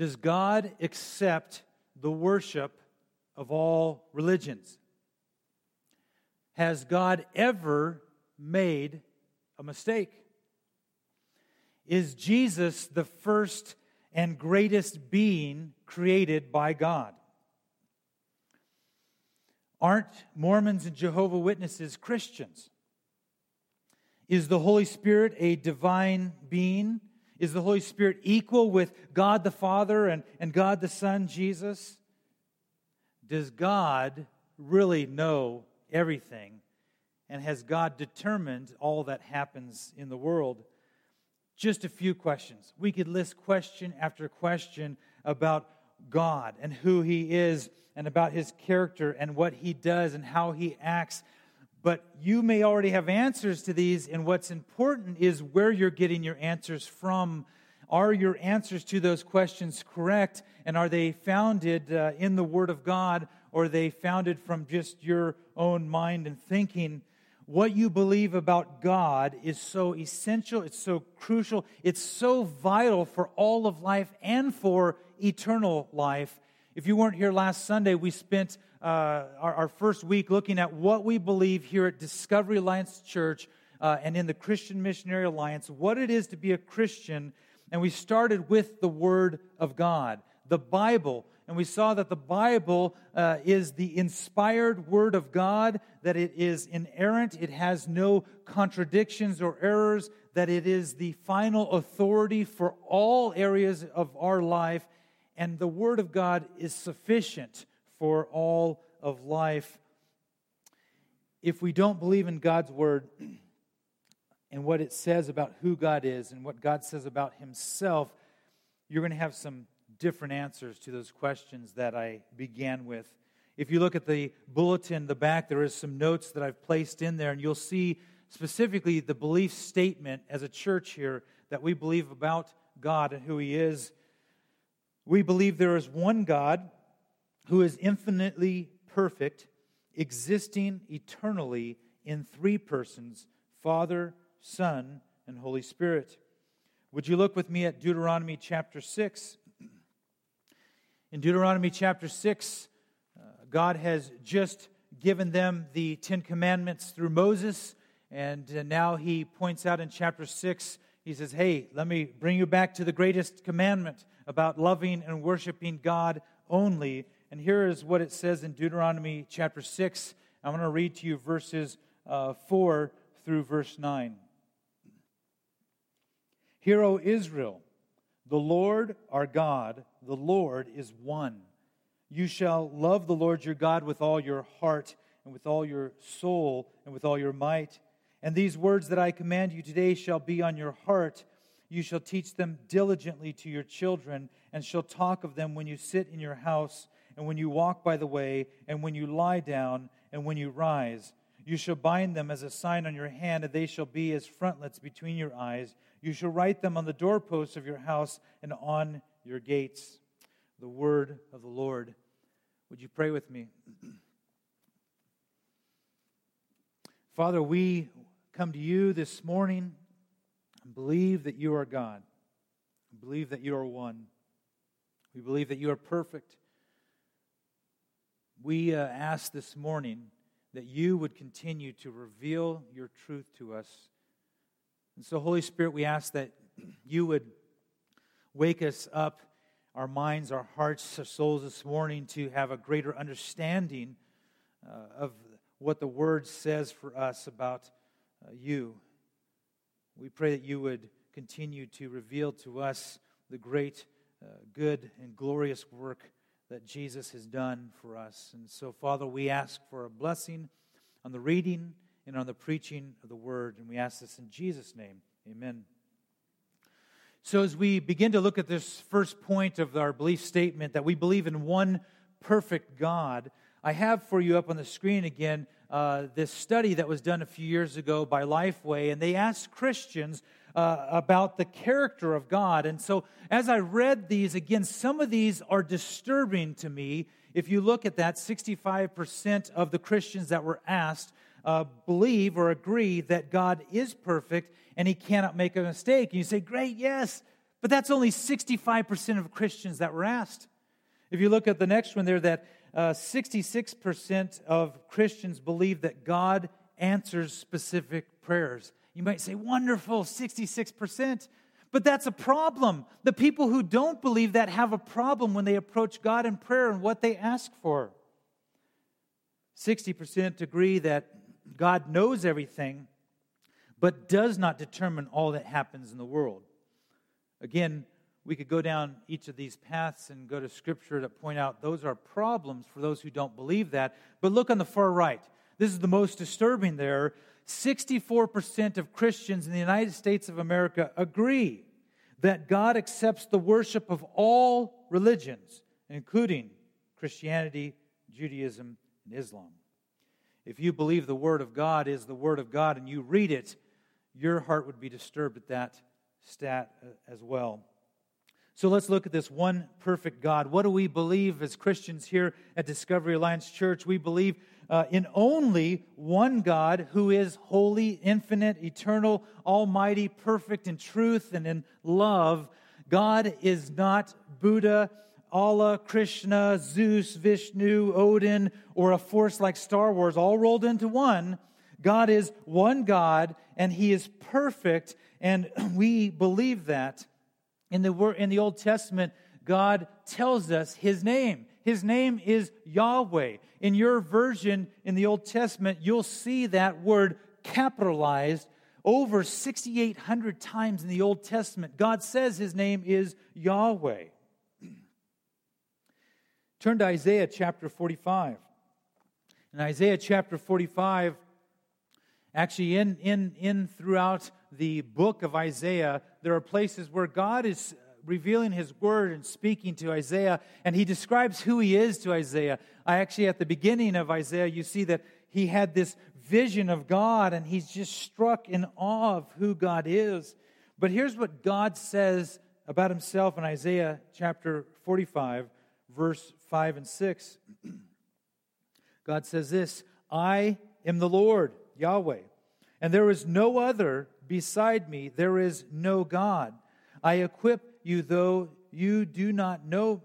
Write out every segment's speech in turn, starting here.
Does God accept the worship of all religions? Has God ever made a mistake? Is Jesus the first and greatest being created by God? Aren't Mormons and Jehovah Witnesses Christians? Is the Holy Spirit a divine being? Is the Holy Spirit equal with God the Father and, and God the Son, Jesus? Does God really know everything? And has God determined all that happens in the world? Just a few questions. We could list question after question about God and who He is and about His character and what He does and how He acts. But you may already have answers to these, and what's important is where you're getting your answers from. Are your answers to those questions correct? And are they founded uh, in the Word of God, or are they founded from just your own mind and thinking? What you believe about God is so essential, it's so crucial, it's so vital for all of life and for eternal life. If you weren't here last Sunday, we spent uh, our, our, first week looking at what we believe here at Discovery Alliance Church uh, and in the Christian Missionary Alliance, what it is to be a Christian. And we started with the Word of God, the Bible. And we saw that the Bible uh, is the inspired Word of God, that it is inerrant, it has no contradictions or errors, that it is the final authority for all areas of our life. And the Word of God is sufficient for all of life. If we don't believe in God's word and what it says about who God is and what God says about himself, you're going to have some different answers to those questions that I began with. If you look at the bulletin, the back, there is some notes that I've placed in there, and you'll see specifically the belief statement as a church here that we believe about God and who He is. We believe there is one God who is infinitely perfect, existing eternally in three persons Father, Son, and Holy Spirit. Would you look with me at Deuteronomy chapter 6? In Deuteronomy chapter 6, uh, God has just given them the Ten Commandments through Moses, and uh, now he points out in chapter 6, he says, Hey, let me bring you back to the greatest commandment about loving and worshiping God only. And here is what it says in Deuteronomy chapter 6. I'm going to read to you verses uh, 4 through verse 9. Hear, O Israel, the Lord our God, the Lord is one. You shall love the Lord your God with all your heart, and with all your soul, and with all your might. And these words that I command you today shall be on your heart. You shall teach them diligently to your children, and shall talk of them when you sit in your house and when you walk by the way, and when you lie down, and when you rise. You shall bind them as a sign on your hand, and they shall be as frontlets between your eyes. You shall write them on the doorposts of your house and on your gates. The word of the Lord. Would you pray with me? Father, we come to you this morning believe that you are God. Believe that you are one. We believe that you are perfect we uh, ask this morning that you would continue to reveal your truth to us. And so, Holy Spirit, we ask that you would wake us up, our minds, our hearts, our souls this morning to have a greater understanding uh, of what the Word says for us about uh, you. We pray that you would continue to reveal to us the great, uh, good, and glorious work that Jesus has done for us. And so, Father, we ask for a blessing on the reading and on the preaching of the word. And we ask this in Jesus' name. Amen. So, as we begin to look at this first point of our belief statement that we believe in one perfect God, I have for you up on the screen again uh, this study that was done a few years ago by Lifeway, and they asked Christians uh, about the character of God. And so, as I read these, again, some of these are disturbing to me. If you look at that, 65% of the Christians that were asked uh, believe or agree that God is perfect and he cannot make a mistake. And you say, Great, yes, But that's only 65% of Christians that were asked. If you look at the next one there, that uh, 66% of Christians believe that God answers specific prayers. You might say, wonderful, 66%. But that's a problem. The people who don't believe that have a problem when they approach God in prayer and what they ask for. 60% agree that God knows everything, but does not determine all that happens in the world. Again, we could go down each of these paths and go to scripture to point out those are problems for those who don't believe that. But look on the far right. This is the most disturbing there. 64% of Christians in the United States of America agree that God accepts the worship of all religions, including Christianity, Judaism, and Islam. If you believe the Word of God is the Word of God and you read it, your heart would be disturbed at that stat uh, as well. So let's look at this one perfect God. What do we believe as Christians here at Discovery Alliance Church? We believe uh, in only one God who is holy, infinite, eternal, almighty, perfect in truth and in love. God is not Buddha, Allah, Krishna, Zeus, Vishnu, Odin, or a force like Star Wars all rolled into one. God is one God and He is perfect, and we believe that. In the, in the Old Testament, God tells us His name. His name is Yahweh. In your version in the Old Testament, you'll see that word capitalized over 6,800 times in the Old Testament. God says his name is Yahweh. Turn to Isaiah chapter 45. In Isaiah chapter 45, actually, in, in, in throughout the book of Isaiah, there are places where God is revealing his word and speaking to Isaiah, and he describes who he is to Isaiah. I actually, at the beginning of Isaiah, you see that he had this vision of God, and he's just struck in awe of who God is. But here's what God says about himself in Isaiah chapter 45, verse 5 and 6. God says this I am the Lord, Yahweh, and there is no other beside me, there is no God. I equip you though you do not know,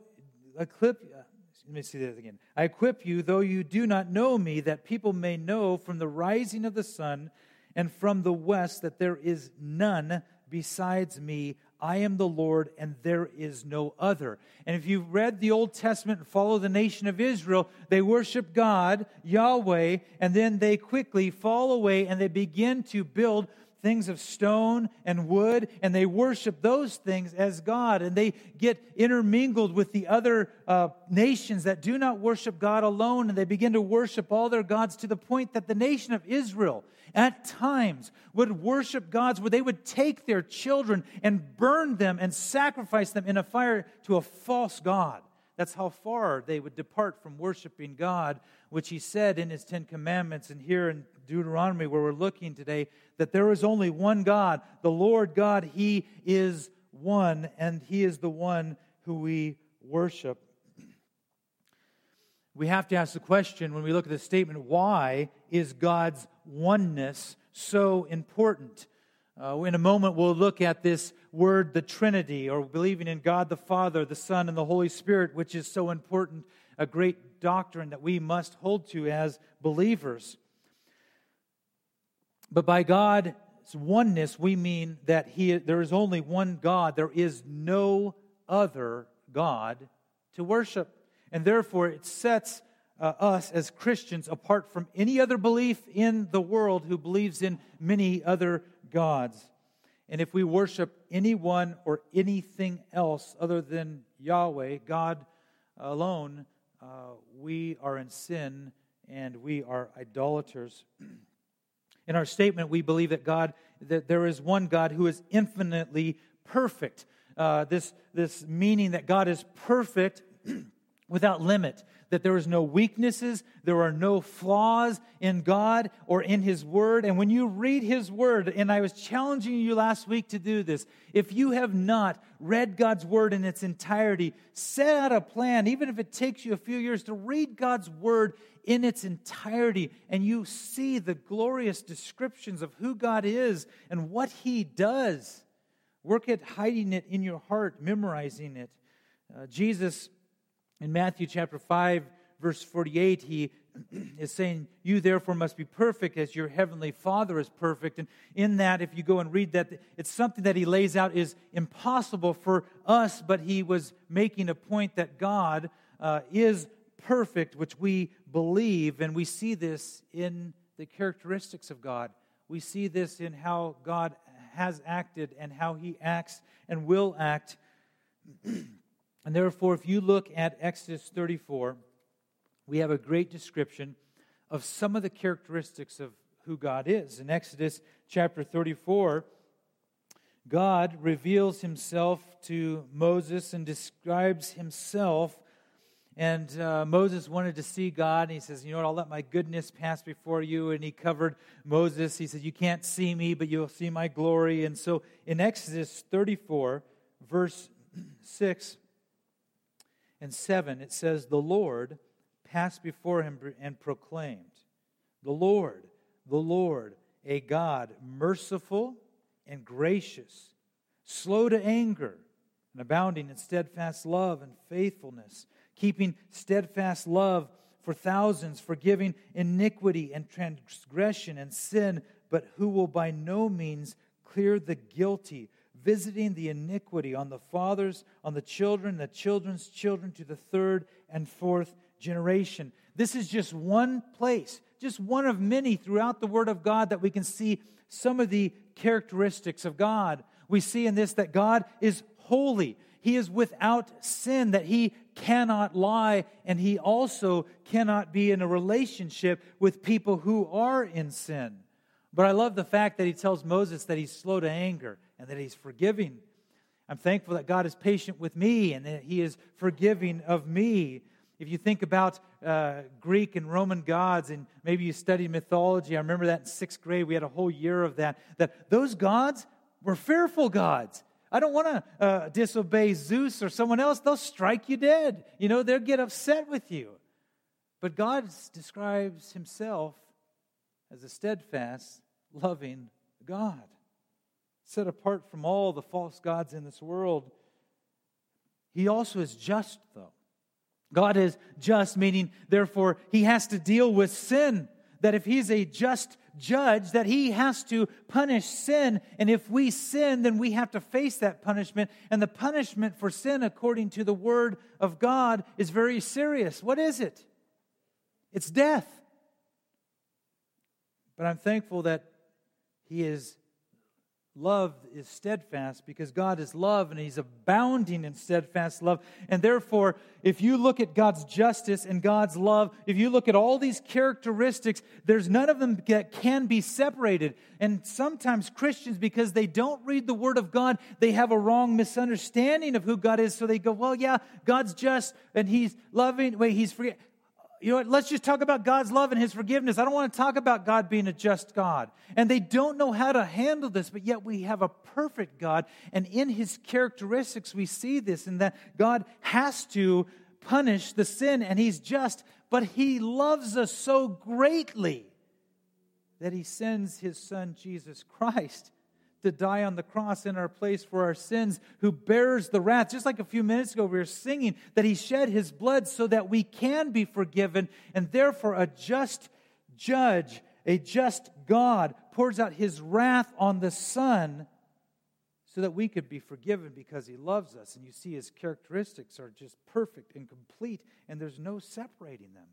equip, let me see that again. I equip you though you do not know me, that people may know from the rising of the sun and from the west that there is none besides me. I am the Lord, and there is no other. And if you've read the Old Testament and follow the nation of Israel, they worship God, Yahweh, and then they quickly fall away and they begin to build things of stone and wood, and they worship those things as God, and they get intermingled with the other uh, nations that do not worship God alone, and they begin to worship all their gods to the point that the nation of Israel at times would worship gods where they would take their children and burn them and sacrifice them in a fire to a false God. That's how far they would depart from worshiping God, which He said in His Ten Commandments. And here in Deuteronomy, where we're looking today, that there is only one God, the Lord God. He is one, and He is the one who we worship. We have to ask the question when we look at the statement why is God's oneness so important? Uh, in a moment, we'll look at this word, the Trinity, or believing in God the Father, the Son, and the Holy Spirit, which is so important, a great doctrine that we must hold to as believers. But by God's oneness, we mean that he, there is only one God. There is no other God to worship. And therefore, it sets uh, us as Christians apart from any other belief in the world who believes in many other gods. And if we worship anyone or anything else other than Yahweh, God alone, uh, we are in sin and we are idolaters. In our statement, we believe that God, that there is one God who is infinitely perfect. Uh, this, this meaning that God is perfect without limit, that there is no weaknesses, there are no flaws in God or in His Word. And when you read His Word, and I was challenging you last week to do this, if you have not read God's Word in its entirety, set out a plan, even if it takes you a few years, to read God's Word in its entirety, and you see the glorious descriptions of who God is and what He does. Work at hiding it in your heart, memorizing it. Uh, Jesus, in Matthew chapter 5, verse 48, he is saying, You therefore must be perfect as your heavenly Father is perfect. And in that, if you go and read that, it's something that he lays out is impossible for us, but he was making a point that God uh, is perfect, which we believe, and we see this in the characteristics of God. We see this in how God has acted and how he acts and will act. and therefore, if you look at Exodus 34, we have a great description of some of the characteristics of who God is. In Exodus chapter 34, God reveals himself to Moses and describes himself. And uh, Moses wanted to see God, and he says, You know what? I'll let my goodness pass before you. And he covered Moses. He said, You can't see me, but you'll see my glory. And so in Exodus 34, verse 6 and 7, it says, The Lord passed before him and proclaimed, The Lord, the Lord, a God merciful and gracious, slow to anger, and abounding in steadfast love and faithfulness, keeping steadfast love for thousands, forgiving iniquity and transgression and sin, but who will by no means clear the guilty, visiting the iniquity on the fathers, on the children, the children's children to the third and fourth generation. This is just one place, just one of many throughout the Word of God that we can see some of the characteristics of God. We see in this that God is holy, He is without sin, that He cannot lie, and He also cannot be in a relationship with people who are in sin. But I love the fact that He tells Moses that He's slow to anger and that He's forgiving. I'm thankful that God is patient with me and that He is forgiving of me. If you think about uh, Greek and Roman gods, and maybe you studied mythology, I remember that in sixth grade, we had a whole year of that, that those gods were fearful gods. I don't want to uh, disobey Zeus or someone else. They'll strike you dead. You know, they'll get upset with you. But God describes himself as a steadfast, loving God, set apart from all the false gods in this world. He also is just, though. God is just, meaning, therefore, he has to deal with sin. That if he's a just judge, that he has to punish sin. And if we sin, then we have to face that punishment. And the punishment for sin, according to the word of God, is very serious. What is it? It's death. But I'm thankful that he is love is steadfast because God is love and He's abounding in steadfast love. And therefore, if you look at God's justice and God's love, if you look at all these characteristics, there's none of them that can be separated. And sometimes Christians, because they don't read the Word of God, they have a wrong misunderstanding of who God is. So they go, well, yeah, God's just and He's loving. Wait, He's free you know? Let's just talk about God's love and His forgiveness. I don't want to talk about God being a just God. And they don't know how to handle this, but yet we have a perfect God. And in His characteristics, we see this in that God has to punish the sin, and He's just, but He loves us so greatly that He sends His Son, Jesus Christ, to die on the cross in our place for our sins, who bears the wrath. Just like a few minutes ago, we were singing that he shed his blood so that we can be forgiven, and therefore a just judge, a just God, pours out his wrath on the Son so that we could be forgiven because he loves us. And you see, his characteristics are just perfect and complete, and there's no separating them.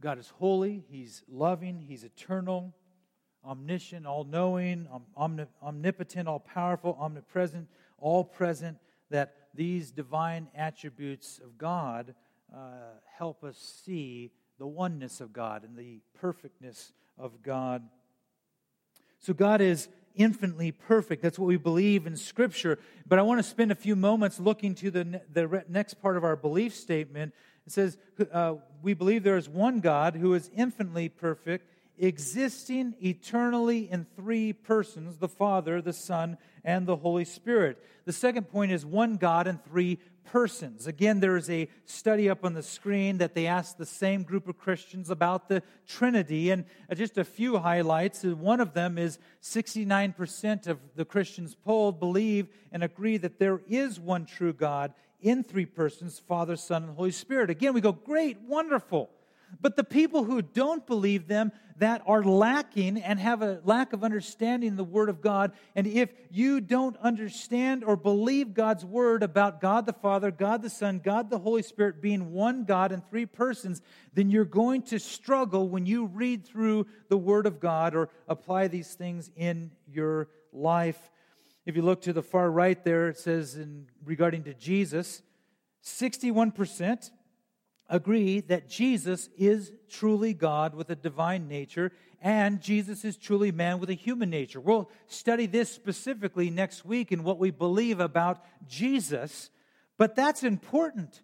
God is holy, He's loving, He's eternal, omniscient, all knowing, omnipotent, all powerful, omnipresent, all present, that these divine attributes of God uh, help us see the oneness of God and the perfectness of God. So, God is infinitely perfect. That's what we believe in Scripture. But I want to spend a few moments looking to the, the next part of our belief statement it says, uh, We believe there is one God who is infinitely perfect, existing eternally in three persons the Father, the Son, and the Holy Spirit. The second point is one God in three persons. Again, there is a study up on the screen that they asked the same group of Christians about the Trinity, and uh, just a few highlights. One of them is 69% of the Christians polled believe and agree that there is one true God in three persons Father, Son, and Holy Spirit. Again, we go, great, wonderful. But the people who don't believe them, that are lacking and have a lack of understanding the Word of God, and if you don't understand or believe God's Word about God the Father, God the Son, God the Holy Spirit being one God in three persons, then you're going to struggle when you read through the Word of God or apply these things in your life. If you look to the far right there, it says in regarding to Jesus, 61% agree that Jesus is truly God with a divine nature and Jesus is truly man with a human nature. We'll study this specifically next week in what we believe about Jesus, but that's important.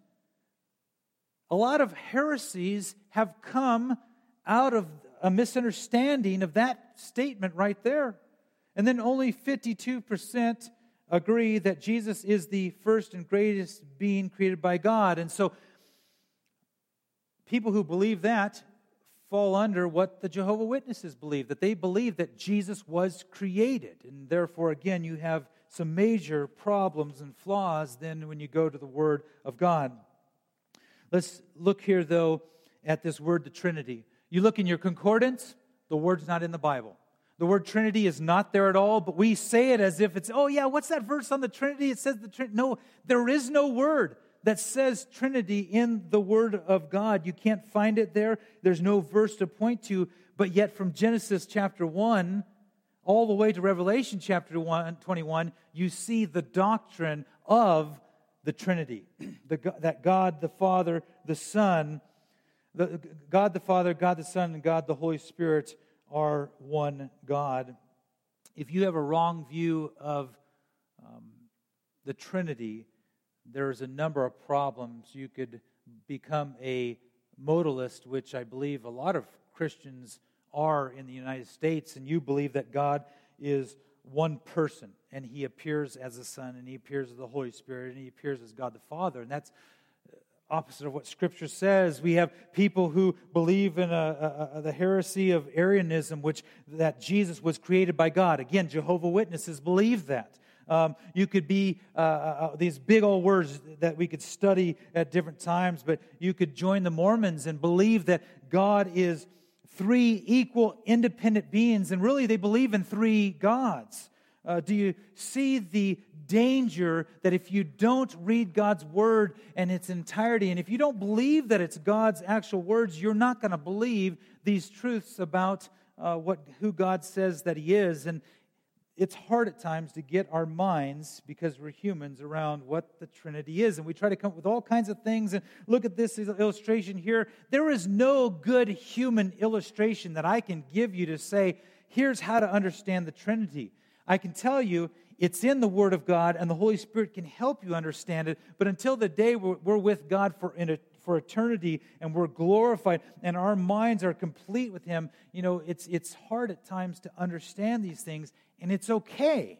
A lot of heresies have come out of a misunderstanding of that statement right there. And then only 52% agree that Jesus is the first and greatest being created by God. And so people who believe that fall under what the Jehovah Witnesses believe that they believe that Jesus was created and therefore again you have some major problems and flaws then when you go to the word of God. Let's look here though at this word the Trinity. You look in your concordance, the word's not in the Bible. The word Trinity is not there at all, but we say it as if it's, oh yeah, what's that verse on the Trinity? It says the Trinity. No, there is no word that says Trinity in the Word of God. You can't find it there. There's no verse to point to. But yet, from Genesis chapter 1 all the way to Revelation chapter 1, 21, you see the doctrine of the Trinity. The, that God the Father, the Son, the, God the Father, God the Son, and God the Holy Spirit are one God. If you have a wrong view of um, the Trinity, there's a number of problems. You could become a modalist, which I believe a lot of Christians are in the United States, and you believe that God is one person, and He appears as the Son, and He appears as the Holy Spirit, and He appears as God the Father. And that's opposite of what Scripture says. We have people who believe in a, a, a, the heresy of Arianism, which that Jesus was created by God. Again, Jehovah Witnesses believe that. Um, you could be uh, uh, uh, these big old words that we could study at different times, but you could join the Mormons and believe that God is three equal, independent beings, and really they believe in three gods. Uh, do you see the danger that if you don't read God's word in its entirety, and if you don't believe that it's God's actual words, you're not going to believe these truths about uh, what who God says that He is. And it's hard at times to get our minds, because we're humans, around what the Trinity is. And we try to come up with all kinds of things. And look at this illustration here. There is no good human illustration that I can give you to say, here's how to understand the Trinity. I can tell you it's in the Word of God, and the Holy Spirit can help you understand it. But until the day we're, we're with God for, a, for eternity and we're glorified and our minds are complete with Him, you know, it's, it's hard at times to understand these things and it's okay.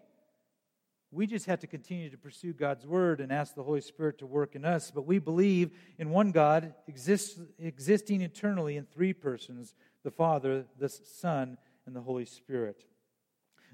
We just have to continue to pursue God's word and ask the Holy Spirit to work in us. But we believe in one God exists, existing eternally in three persons the Father, the Son, and the Holy Spirit.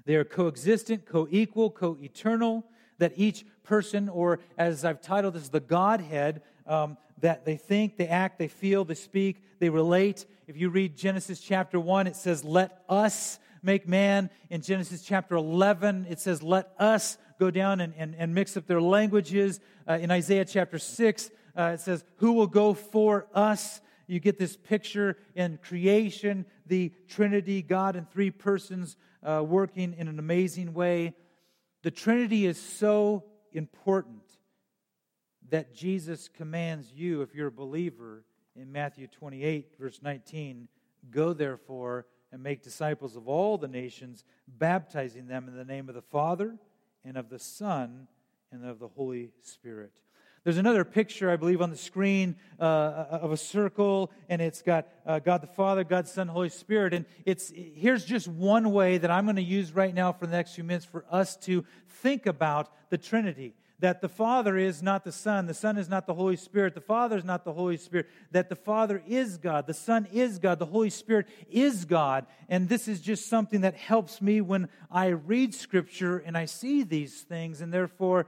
They are coexistent, co equal, co eternal, that each person, or as I've titled this, the Godhead, um, that they think, they act, they feel, they speak, they relate. If you read Genesis chapter 1, it says, Let us make man. In Genesis chapter 11, it says, Let us go down and, and, and mix up their languages. Uh, in Isaiah chapter 6, uh, it says, Who will go for us? You get this picture in creation, the Trinity, God in three persons uh, working in an amazing way. The Trinity is so important that Jesus commands you, if you're a believer, in Matthew 28, verse 19, go therefore and make disciples of all the nations, baptizing them in the name of the Father and of the Son and of the Holy Spirit. There's another picture, I believe, on the screen uh, of a circle, and it's got uh, God the Father, God the Son, Holy Spirit. And it's here's just one way that I'm going to use right now for the next few minutes for us to think about the Trinity that the Father is not the Son, the Son is not the Holy Spirit, the Father is not the Holy Spirit, that the Father is God, the Son is God, the Holy Spirit is God. And this is just something that helps me when I read Scripture and I see these things. And therefore,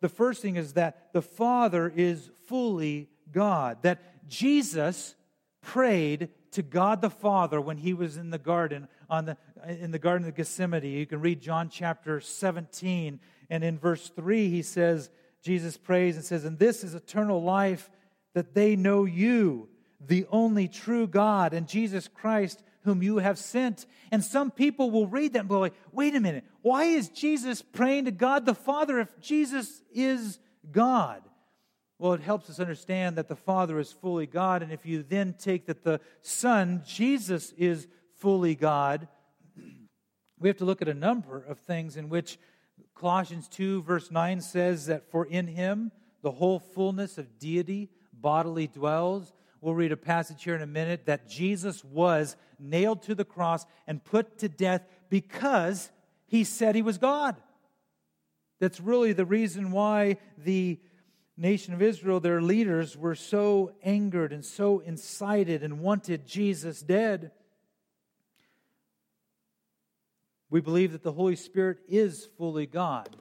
the first thing is that the Father is fully God, that Jesus prayed to God the Father when he was in the garden on the in the garden of Gethsemane. You can read John chapter 17 and in verse 3 he says Jesus prays and says and this is eternal life that they know you the only true God and Jesus Christ whom you have sent. And some people will read that and go like, "Wait a minute. Why is Jesus praying to God the Father if Jesus is God?" Well, it helps us understand that the Father is fully God. And if you then take that the Son, Jesus, is fully God, we have to look at a number of things in which Colossians 2, verse 9 says that for in him the whole fullness of deity bodily dwells. We'll read a passage here in a minute that Jesus was nailed to the cross and put to death because he said he was God. That's really the reason why the nation of Israel, their leaders were so angered and so incited and wanted Jesus dead. We believe that the Holy Spirit is fully God.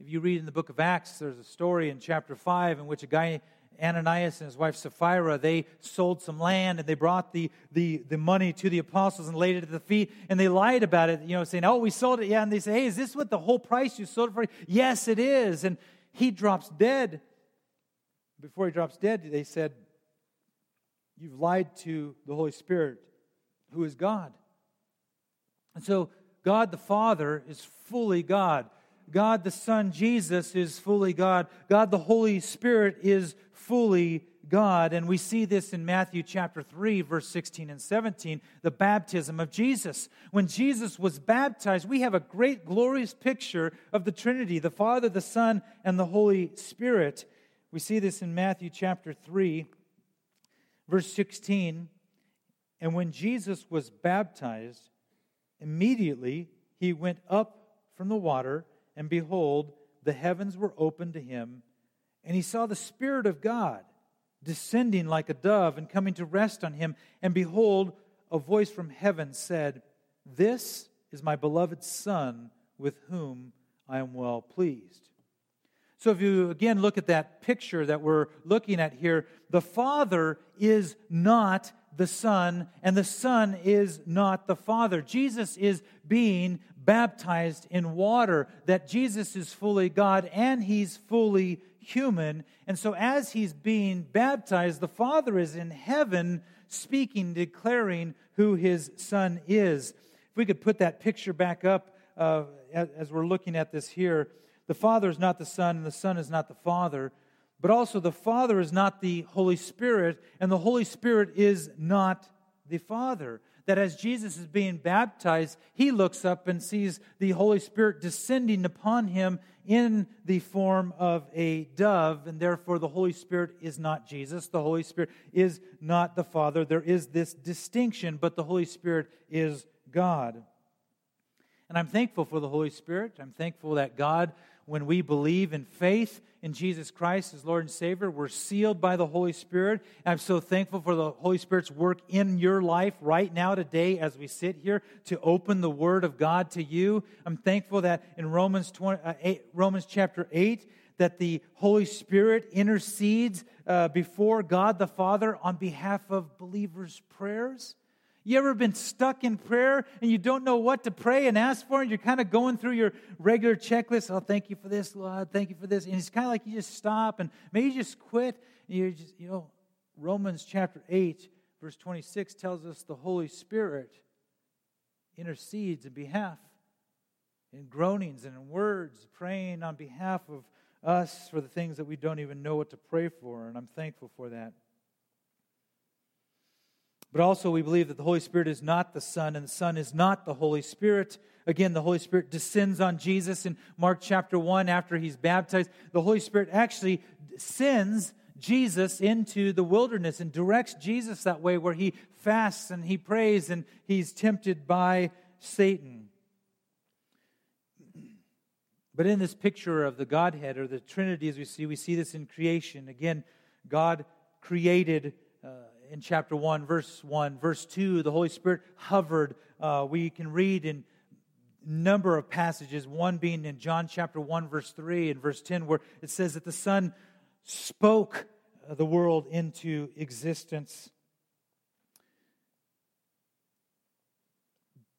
If you read in the book of Acts, there's a story in chapter 5 in which a guy, Ananias and his wife Sapphira, they sold some land and they brought the, the, the money to the apostles and laid it at the feet and they lied about it, you know, saying, Oh, we sold it. Yeah. And they say, Hey, is this what the whole price you sold it for? Yes, it is. And he drops dead before he drops dead, they said, You've lied to the Holy Spirit, who is God. And so, God the Father is fully God. God the Son, Jesus, is fully God. God the Holy Spirit is fully God. And we see this in Matthew chapter 3, verse 16 and 17, the baptism of Jesus. When Jesus was baptized, we have a great, glorious picture of the Trinity the Father, the Son, and the Holy Spirit. We see this in Matthew chapter 3, verse 16. And when Jesus was baptized, immediately he went up from the water, and behold, the heavens were opened to him, and he saw the Spirit of God descending like a dove and coming to rest on him. And behold, a voice from heaven said, This is my beloved Son, with whom I am well pleased. So, if you again look at that picture that we're looking at here, the Father is not the Son, and the Son is not the Father. Jesus is being baptized in water, that Jesus is fully God and he's fully human. And so, as he's being baptized, the Father is in heaven speaking, declaring who his Son is. If we could put that picture back up uh, as we're looking at this here the Father is not the Son, and the Son is not the Father, but also the Father is not the Holy Spirit, and the Holy Spirit is not the Father. That as Jesus is being baptized, he looks up and sees the Holy Spirit descending upon him in the form of a dove, and therefore the Holy Spirit is not Jesus. The Holy Spirit is not the Father. There is this distinction, but the Holy Spirit is God. And I'm thankful for the Holy Spirit. I'm thankful that God when we believe in faith in Jesus Christ as Lord and Savior, we're sealed by the Holy Spirit. And I'm so thankful for the Holy Spirit's work in your life right now, today, as we sit here to open the Word of God to you. I'm thankful that in Romans, 20, uh, 8, Romans chapter 8, that the Holy Spirit intercedes uh, before God the Father on behalf of believers' prayers. You ever been stuck in prayer and you don't know what to pray and ask for, and you're kind of going through your regular checklist? Oh, thank you for this, Lord. Thank you for this. And it's kind of like you just stop and maybe just quit. You just, you know, Romans chapter 8, verse 26 tells us the Holy Spirit intercedes in behalf in groanings and in words, praying on behalf of us for the things that we don't even know what to pray for. And I'm thankful for that. But also, we believe that the Holy Spirit is not the Son, and the Son is not the Holy Spirit. Again, the Holy Spirit descends on Jesus in Mark chapter 1 after he's baptized. The Holy Spirit actually sends Jesus into the wilderness and directs Jesus that way, where he fasts and he prays and he's tempted by Satan. But in this picture of the Godhead or the Trinity, as we see, we see this in creation. Again, God created in chapter 1, verse 1. Verse 2, the Holy Spirit hovered. Uh, we can read in number of passages, one being in John chapter 1, verse 3 and verse 10, where it says that the Son spoke the world into existence.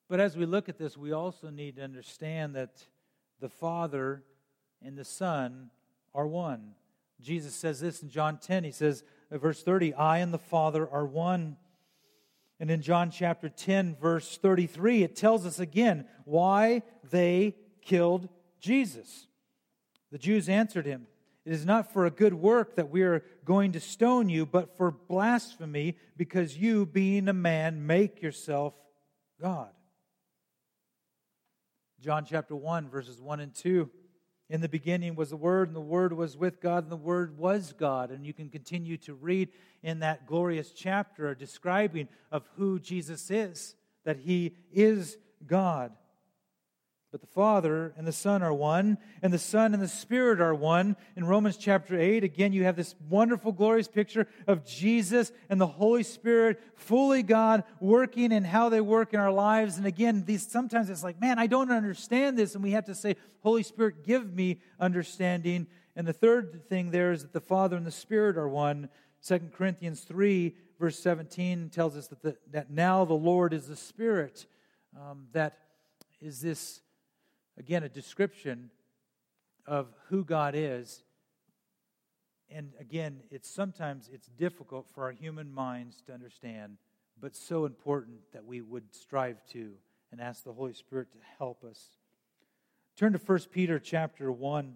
But as we look at this, we also need to understand that the Father and the Son are one. Jesus says this in John 10. He says, uh, Uh, verse 30, I and the Father are one. And in John chapter 10, verse 33, it tells us again why they killed Jesus. The Jews answered him, It is not for a good work that we are going to stone you, but for blasphemy, because you, being a man, make yourself God. John chapter 1, verses 1 and 2. In the beginning was the Word, and the Word was with God, and the Word was God. And you can continue to read in that glorious chapter describing of who Jesus is, that He is God. But the Father and the Son are one, and the Son and the Spirit are one. In Romans chapter 8, again, you have this wonderful, glorious picture of Jesus and the Holy Spirit, fully God, working and how they work in our lives. And again, these sometimes it's like, man, I don't understand this. And we have to say, Holy Spirit, give me understanding. And the third thing there is that the Father and the Spirit are one. 2 Corinthians 3, verse 17 tells us that, the, that now the Lord is the Spirit. Um, that is this again, a description of who God is. And again, it's sometimes it's difficult for our human minds to understand, but so important that we would strive to and ask the Holy Spirit to help us. Turn to 1 Peter chapter 1.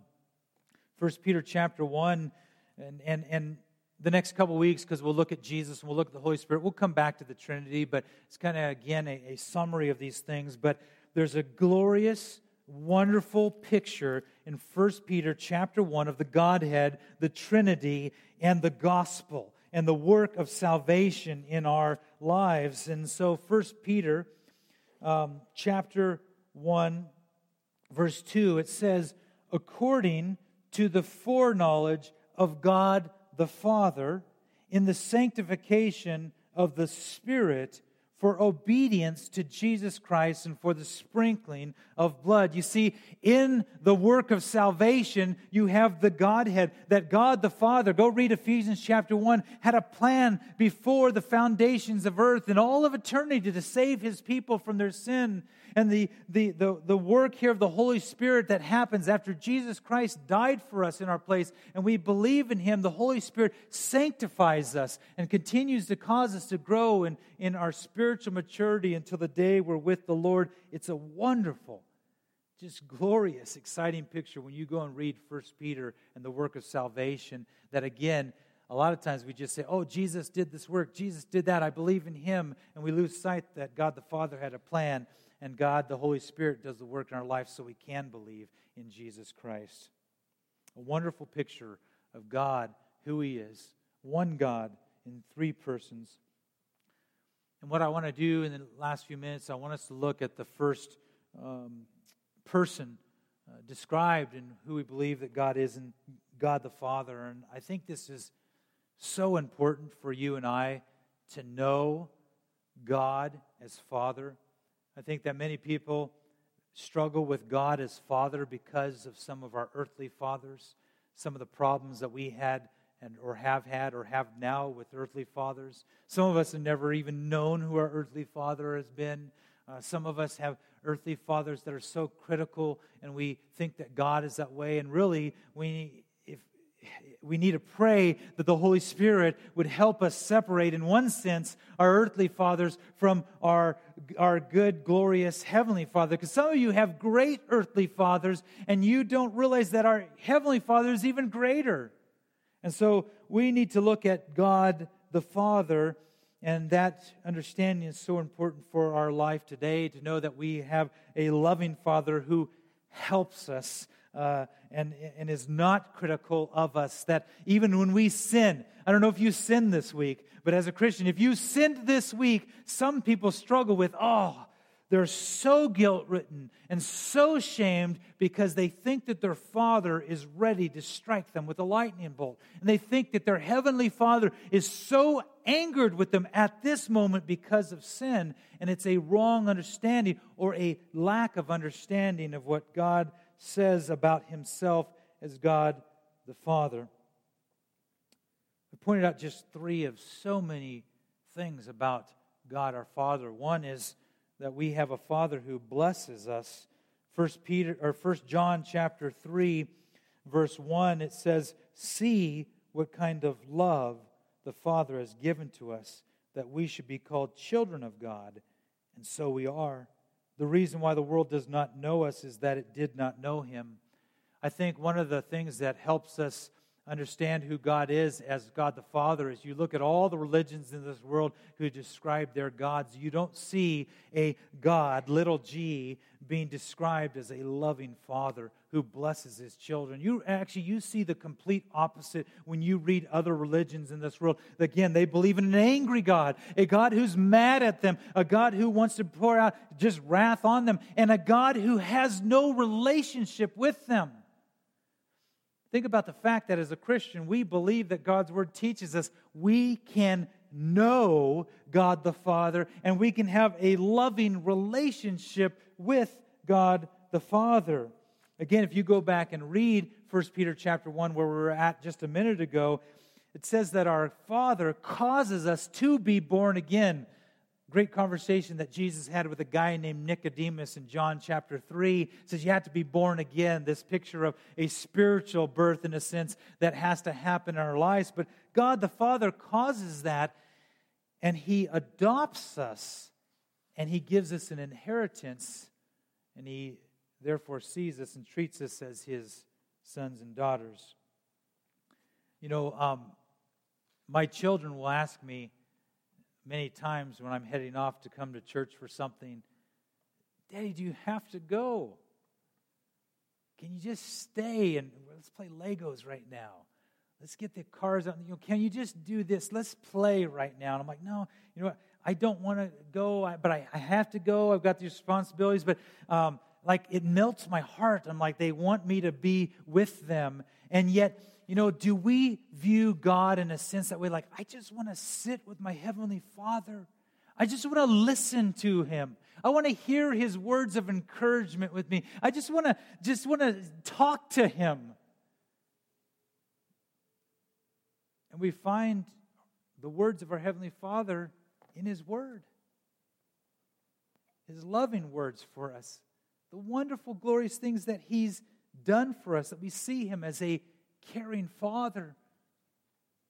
1 Peter chapter 1 and and and the next couple weeks because we'll look at Jesus and we'll look at the Holy Spirit. We'll come back to the Trinity, but it's kind of again a, a summary of these things. But there's a glorious wonderful picture in 1 Peter chapter 1 of the Godhead, the Trinity, and the gospel and the work of salvation in our lives. And so 1 Peter um, chapter 1, verse 2, it says, according to the foreknowledge of God the Father, in the sanctification of the Spirit for obedience to Jesus Christ and for the sprinkling of blood. You see, in the work of salvation, you have the Godhead, that God the Father, go read Ephesians chapter 1, had a plan before the foundations of earth and all of eternity to save his people from their sin and the, the, the, the work here of the Holy Spirit that happens after Jesus Christ died for us in our place and we believe in Him, the Holy Spirit sanctifies us and continues to cause us to grow in, in our spiritual maturity until the day we're with the Lord. It's a wonderful, just glorious, exciting picture when you go and read First Peter and the work of salvation. That again, a lot of times we just say, Oh, Jesus did this work. Jesus did that. I believe in him. And we lose sight that God the Father had a plan and God, the Holy Spirit, does the work in our life so we can believe in Jesus Christ. A wonderful picture of God, who He is, one God in three persons. And what I want to do in the last few minutes, I want us to look at the first um, person uh, described in who we believe that God is and God the Father. And I think this is so important for you and I to know God as Father. I think that many people struggle with God as Father because of some of our earthly fathers, some of the problems that we had and or have had or have now with earthly fathers. Some of us have never even known who our earthly father has been. Uh, some of us have earthly fathers that are so critical, and we think that God is that way. And really, we we need to pray that the Holy Spirit would help us separate, in one sense, our earthly fathers from our, our good, glorious Heavenly Father. Because some of you have great earthly fathers, and you don't realize that our Heavenly Father is even greater. And so we need to look at God the Father, and that understanding is so important for our life today to know that we have a loving Father who helps us uh, and, and is not critical of us. That even when we sin, I don't know if you sinned this week, but as a Christian, if you sinned this week, some people struggle with, oh, they're so guilt ridden and so shamed because they think that their father is ready to strike them with a lightning bolt. And they think that their heavenly father is so angered with them at this moment because of sin. And it's a wrong understanding or a lack of understanding of what God says about himself as God the Father. I pointed out just three of so many things about God our Father. One is that we have a Father who blesses us. First Peter or First John chapter 3 verse 1 it says, "See what kind of love the Father has given to us that we should be called children of God, and so we are." The reason why the world does not know us is that it did not know him. I think one of the things that helps us understand who God is as God the Father is you look at all the religions in this world who describe their gods, you don't see a God, little g, being described as a loving father who blesses his children. You actually you see the complete opposite when you read other religions in this world. Again, they believe in an angry God, a God who's mad at them, a God who wants to pour out just wrath on them, and a God who has no relationship with them. Think about the fact that as a Christian, we believe that God's Word teaches us we can know God the Father and we can have a loving relationship with God the Father. Again, if you go back and read 1 Peter chapter 1 where we were at just a minute ago, it says that our Father causes us to be born again great conversation that Jesus had with a guy named Nicodemus in John chapter 3. It says you have to be born again, this picture of a spiritual birth in a sense that has to happen in our lives. But God the Father causes that, and He adopts us, and He gives us an inheritance, and He therefore sees us and treats us as His sons and daughters. You know, um, my children will ask me, many times when I'm heading off to come to church for something, Daddy, do you have to go? Can you just stay and let's play Legos right now? Let's get the cars out. You know, can you just do this? Let's play right now. And I'm like, no, you know what? I don't want to go, but I, I, have to go. I've got the responsibilities, but um, like it melts my heart. I'm like, they want me to be with them. And yet, you know, do we view God in a sense that way? Like, I just want to sit with my Heavenly Father. I just want to listen to Him. I want to hear His words of encouragement with me. I just want to just want to talk to Him. And we find the words of our Heavenly Father in His Word. His loving words for us. The wonderful, glorious things that He's done for us, that we see Him as a caring father.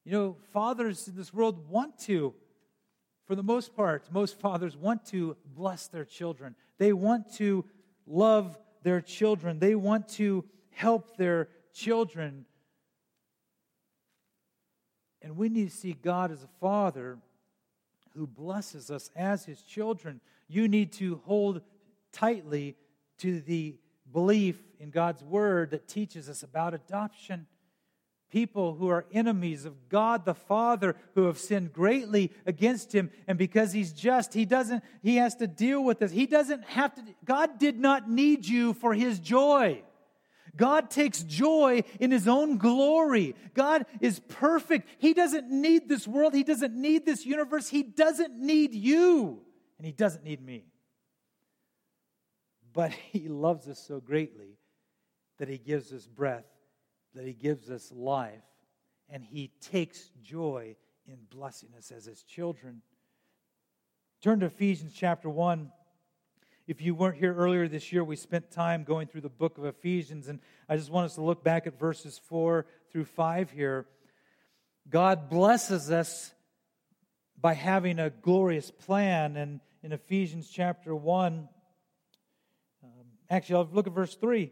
You know, fathers in this world want to, for the most part, most fathers want to bless their children. They want to love their children. They want to help their children. And we need to see God as a father who blesses us as his children. You need to hold tightly to the belief in God's word that teaches us about adoption people who are enemies of God the Father who have sinned greatly against him and because he's just he doesn't he has to deal with this he doesn't have to God did not need you for his joy God takes joy in his own glory. God is perfect. He doesn't need this world. He doesn't need this universe. He doesn't need you. And he doesn't need me. But he loves us so greatly that he gives us breath that He gives us life, and He takes joy in blessing us as His children. Turn to Ephesians chapter 1. If you weren't here earlier this year, we spent time going through the book of Ephesians, and I just want us to look back at verses 4 through 5 here. God blesses us by having a glorious plan, and in Ephesians chapter 1, um, actually, I'll look at verse 3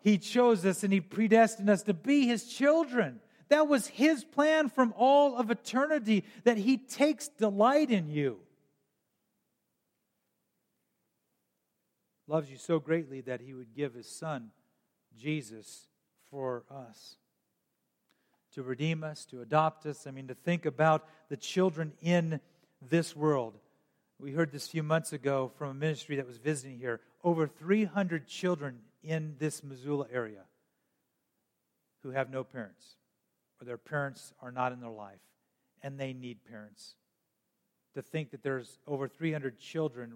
He chose us and He predestined us to be His children. That was His plan from all of eternity, that He takes delight in you. Loves you so greatly that He would give His Son, Jesus, for us. To redeem us, to adopt us. I mean, to think about the children in this world. We heard this a few months ago from a ministry that was visiting here. Over 300 children in this Missoula area who have no parents or their parents are not in their life and they need parents. To think that there's over 300 children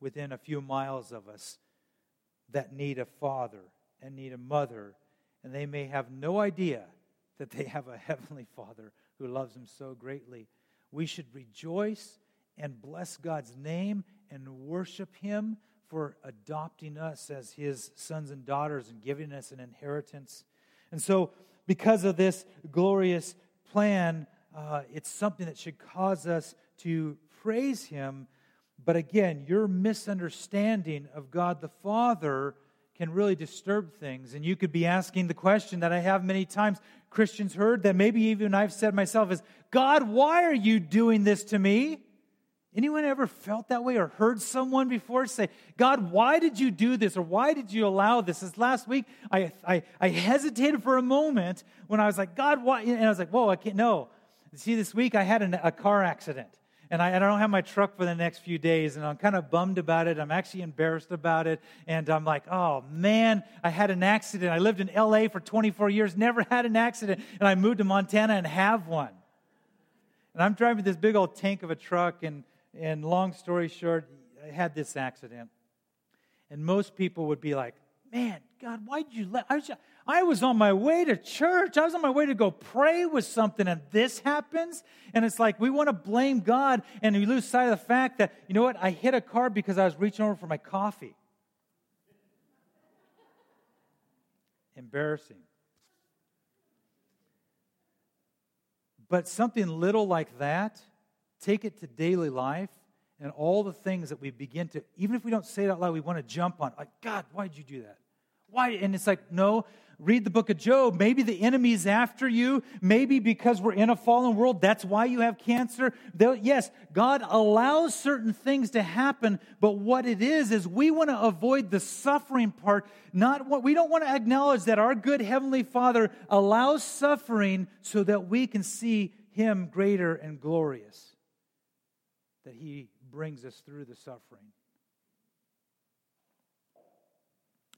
within a few miles of us that need a father and need a mother, and they may have no idea that they have a heavenly father who loves them so greatly. We should rejoice and bless God's name and worship Him for adopting us as His sons and daughters and giving us an inheritance. And so, because of this glorious plan, uh, it's something that should cause us to praise Him. But again, your misunderstanding of God the Father can really disturb things. And you could be asking the question that I have many times Christians heard, that maybe even I've said myself, is God, why are you doing this to me? Anyone ever felt that way or heard someone before say, God, why did you do this or why did you allow this? This last week, I, I, I hesitated for a moment when I was like, God, why? And I was like, whoa, I can't, no. See, this week I had an, a car accident and I, and I don't have my truck for the next few days and I'm kind of bummed about it. I'm actually embarrassed about it. And I'm like, oh man, I had an accident. I lived in LA for 24 years, never had an accident. And I moved to Montana and have one. And I'm driving this big old tank of a truck and and long story short, I had this accident. And most people would be like, man, God, why did you let, I was, I was on my way to church. I was on my way to go pray with something and this happens. And it's like we want to blame God and we lose sight of the fact that, you know what, I hit a car because I was reaching over for my coffee. Embarrassing. But something little like that take it to daily life and all the things that we begin to, even if we don't say it out loud, we want to jump on. Like, God, why did you do that? Why? And it's like, no, read the book of Job. Maybe the enemy's after you. Maybe because we're in a fallen world, that's why you have cancer. They'll, yes, God allows certain things to happen, but what it is, is we want to avoid the suffering part. Not what we don't want to acknowledge that our good Heavenly Father allows suffering so that we can see Him greater and glorious that He brings us through the suffering.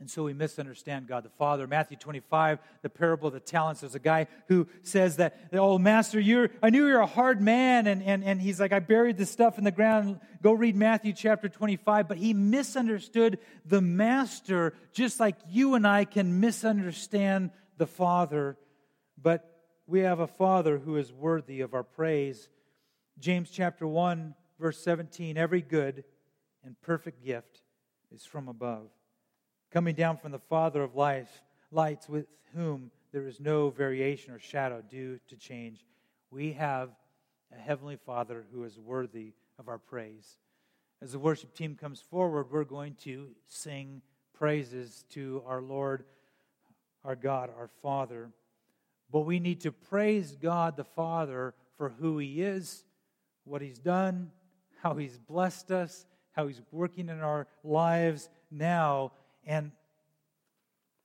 And so we misunderstand God the Father. Matthew 25, the parable of the talents, there's a guy who says that, oh, Master, you're, I knew you're a hard man. And, and, and he's like, I buried this stuff in the ground. Go read Matthew chapter 25. But he misunderstood the Master, just like you and I can misunderstand the Father. But we have a Father who is worthy of our praise. James chapter 1, verse 17 every good and perfect gift is from above, coming down from the Father of life, lights with whom there is no variation or shadow due to change. We have a heavenly Father who is worthy of our praise. As the worship team comes forward, we're going to sing praises to our Lord, our God, our Father. But we need to praise God the Father for who He is, what He's done, how He's blessed us, how He's working in our lives now. And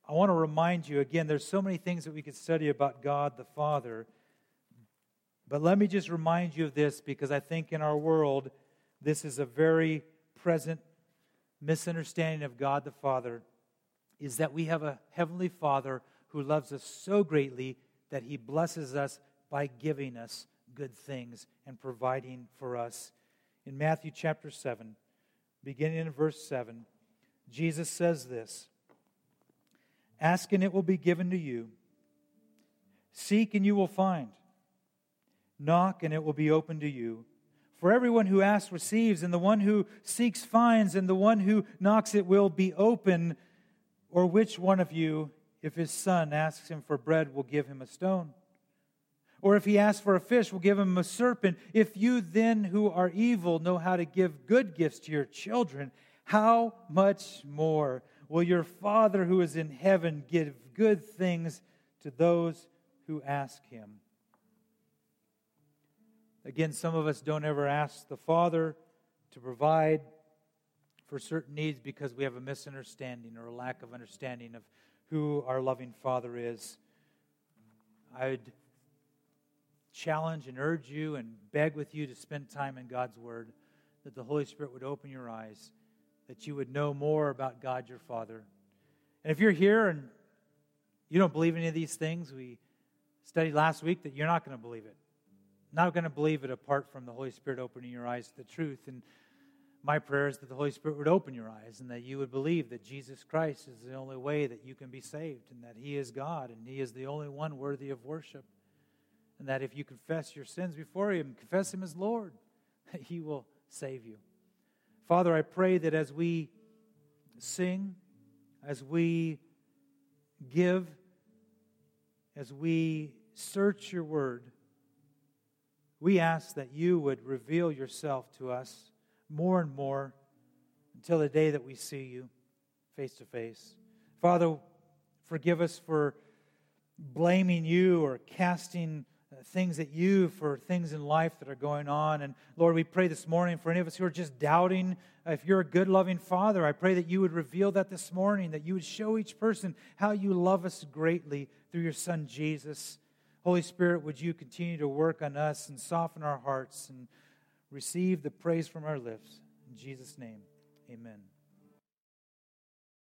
I want to remind you again, there's so many things that we could study about God the Father. But let me just remind you of this because I think in our world, this is a very present misunderstanding of God the Father is that we have a heavenly Father who loves us so greatly that he blesses us by giving us good things and providing for us in Matthew chapter 7, beginning in verse 7, Jesus says this Ask and it will be given to you, seek and you will find, knock and it will be opened to you. For everyone who asks receives, and the one who seeks finds, and the one who knocks it will be open. Or which one of you, if his son asks him for bread, will give him a stone? Or if he asks for a fish, we'll give him a serpent. If you then, who are evil, know how to give good gifts to your children, how much more will your Father who is in heaven give good things to those who ask him. Again, some of us don't ever ask the Father to provide for certain needs because we have a misunderstanding or a lack of understanding of who our loving Father is. I'd challenge and urge you and beg with you to spend time in God's Word, that the Holy Spirit would open your eyes, that you would know more about God your Father. And if you're here and you don't believe any of these things, we studied last week that you're not going to believe it. Not going to believe it apart from the Holy Spirit opening your eyes to the truth. And my prayer is that the Holy Spirit would open your eyes and that you would believe that Jesus Christ is the only way that you can be saved and that He is God and He is the only one worthy of worship. And that if you confess your sins before Him, confess Him as Lord, He will save you. Father, I pray that as we sing, as we give, as we search your word, we ask that you would reveal yourself to us more and more until the day that we see you face to face. Father, forgive us for blaming you or casting things at you for things in life that are going on. And Lord, we pray this morning for any of us who are just doubting uh, if you're a good, loving Father. I pray that you would reveal that this morning, that you would show each person how you love us greatly through your Son, Jesus. Holy Spirit, would you continue to work on us and soften our hearts and receive the praise from our lips. In Jesus' name, amen.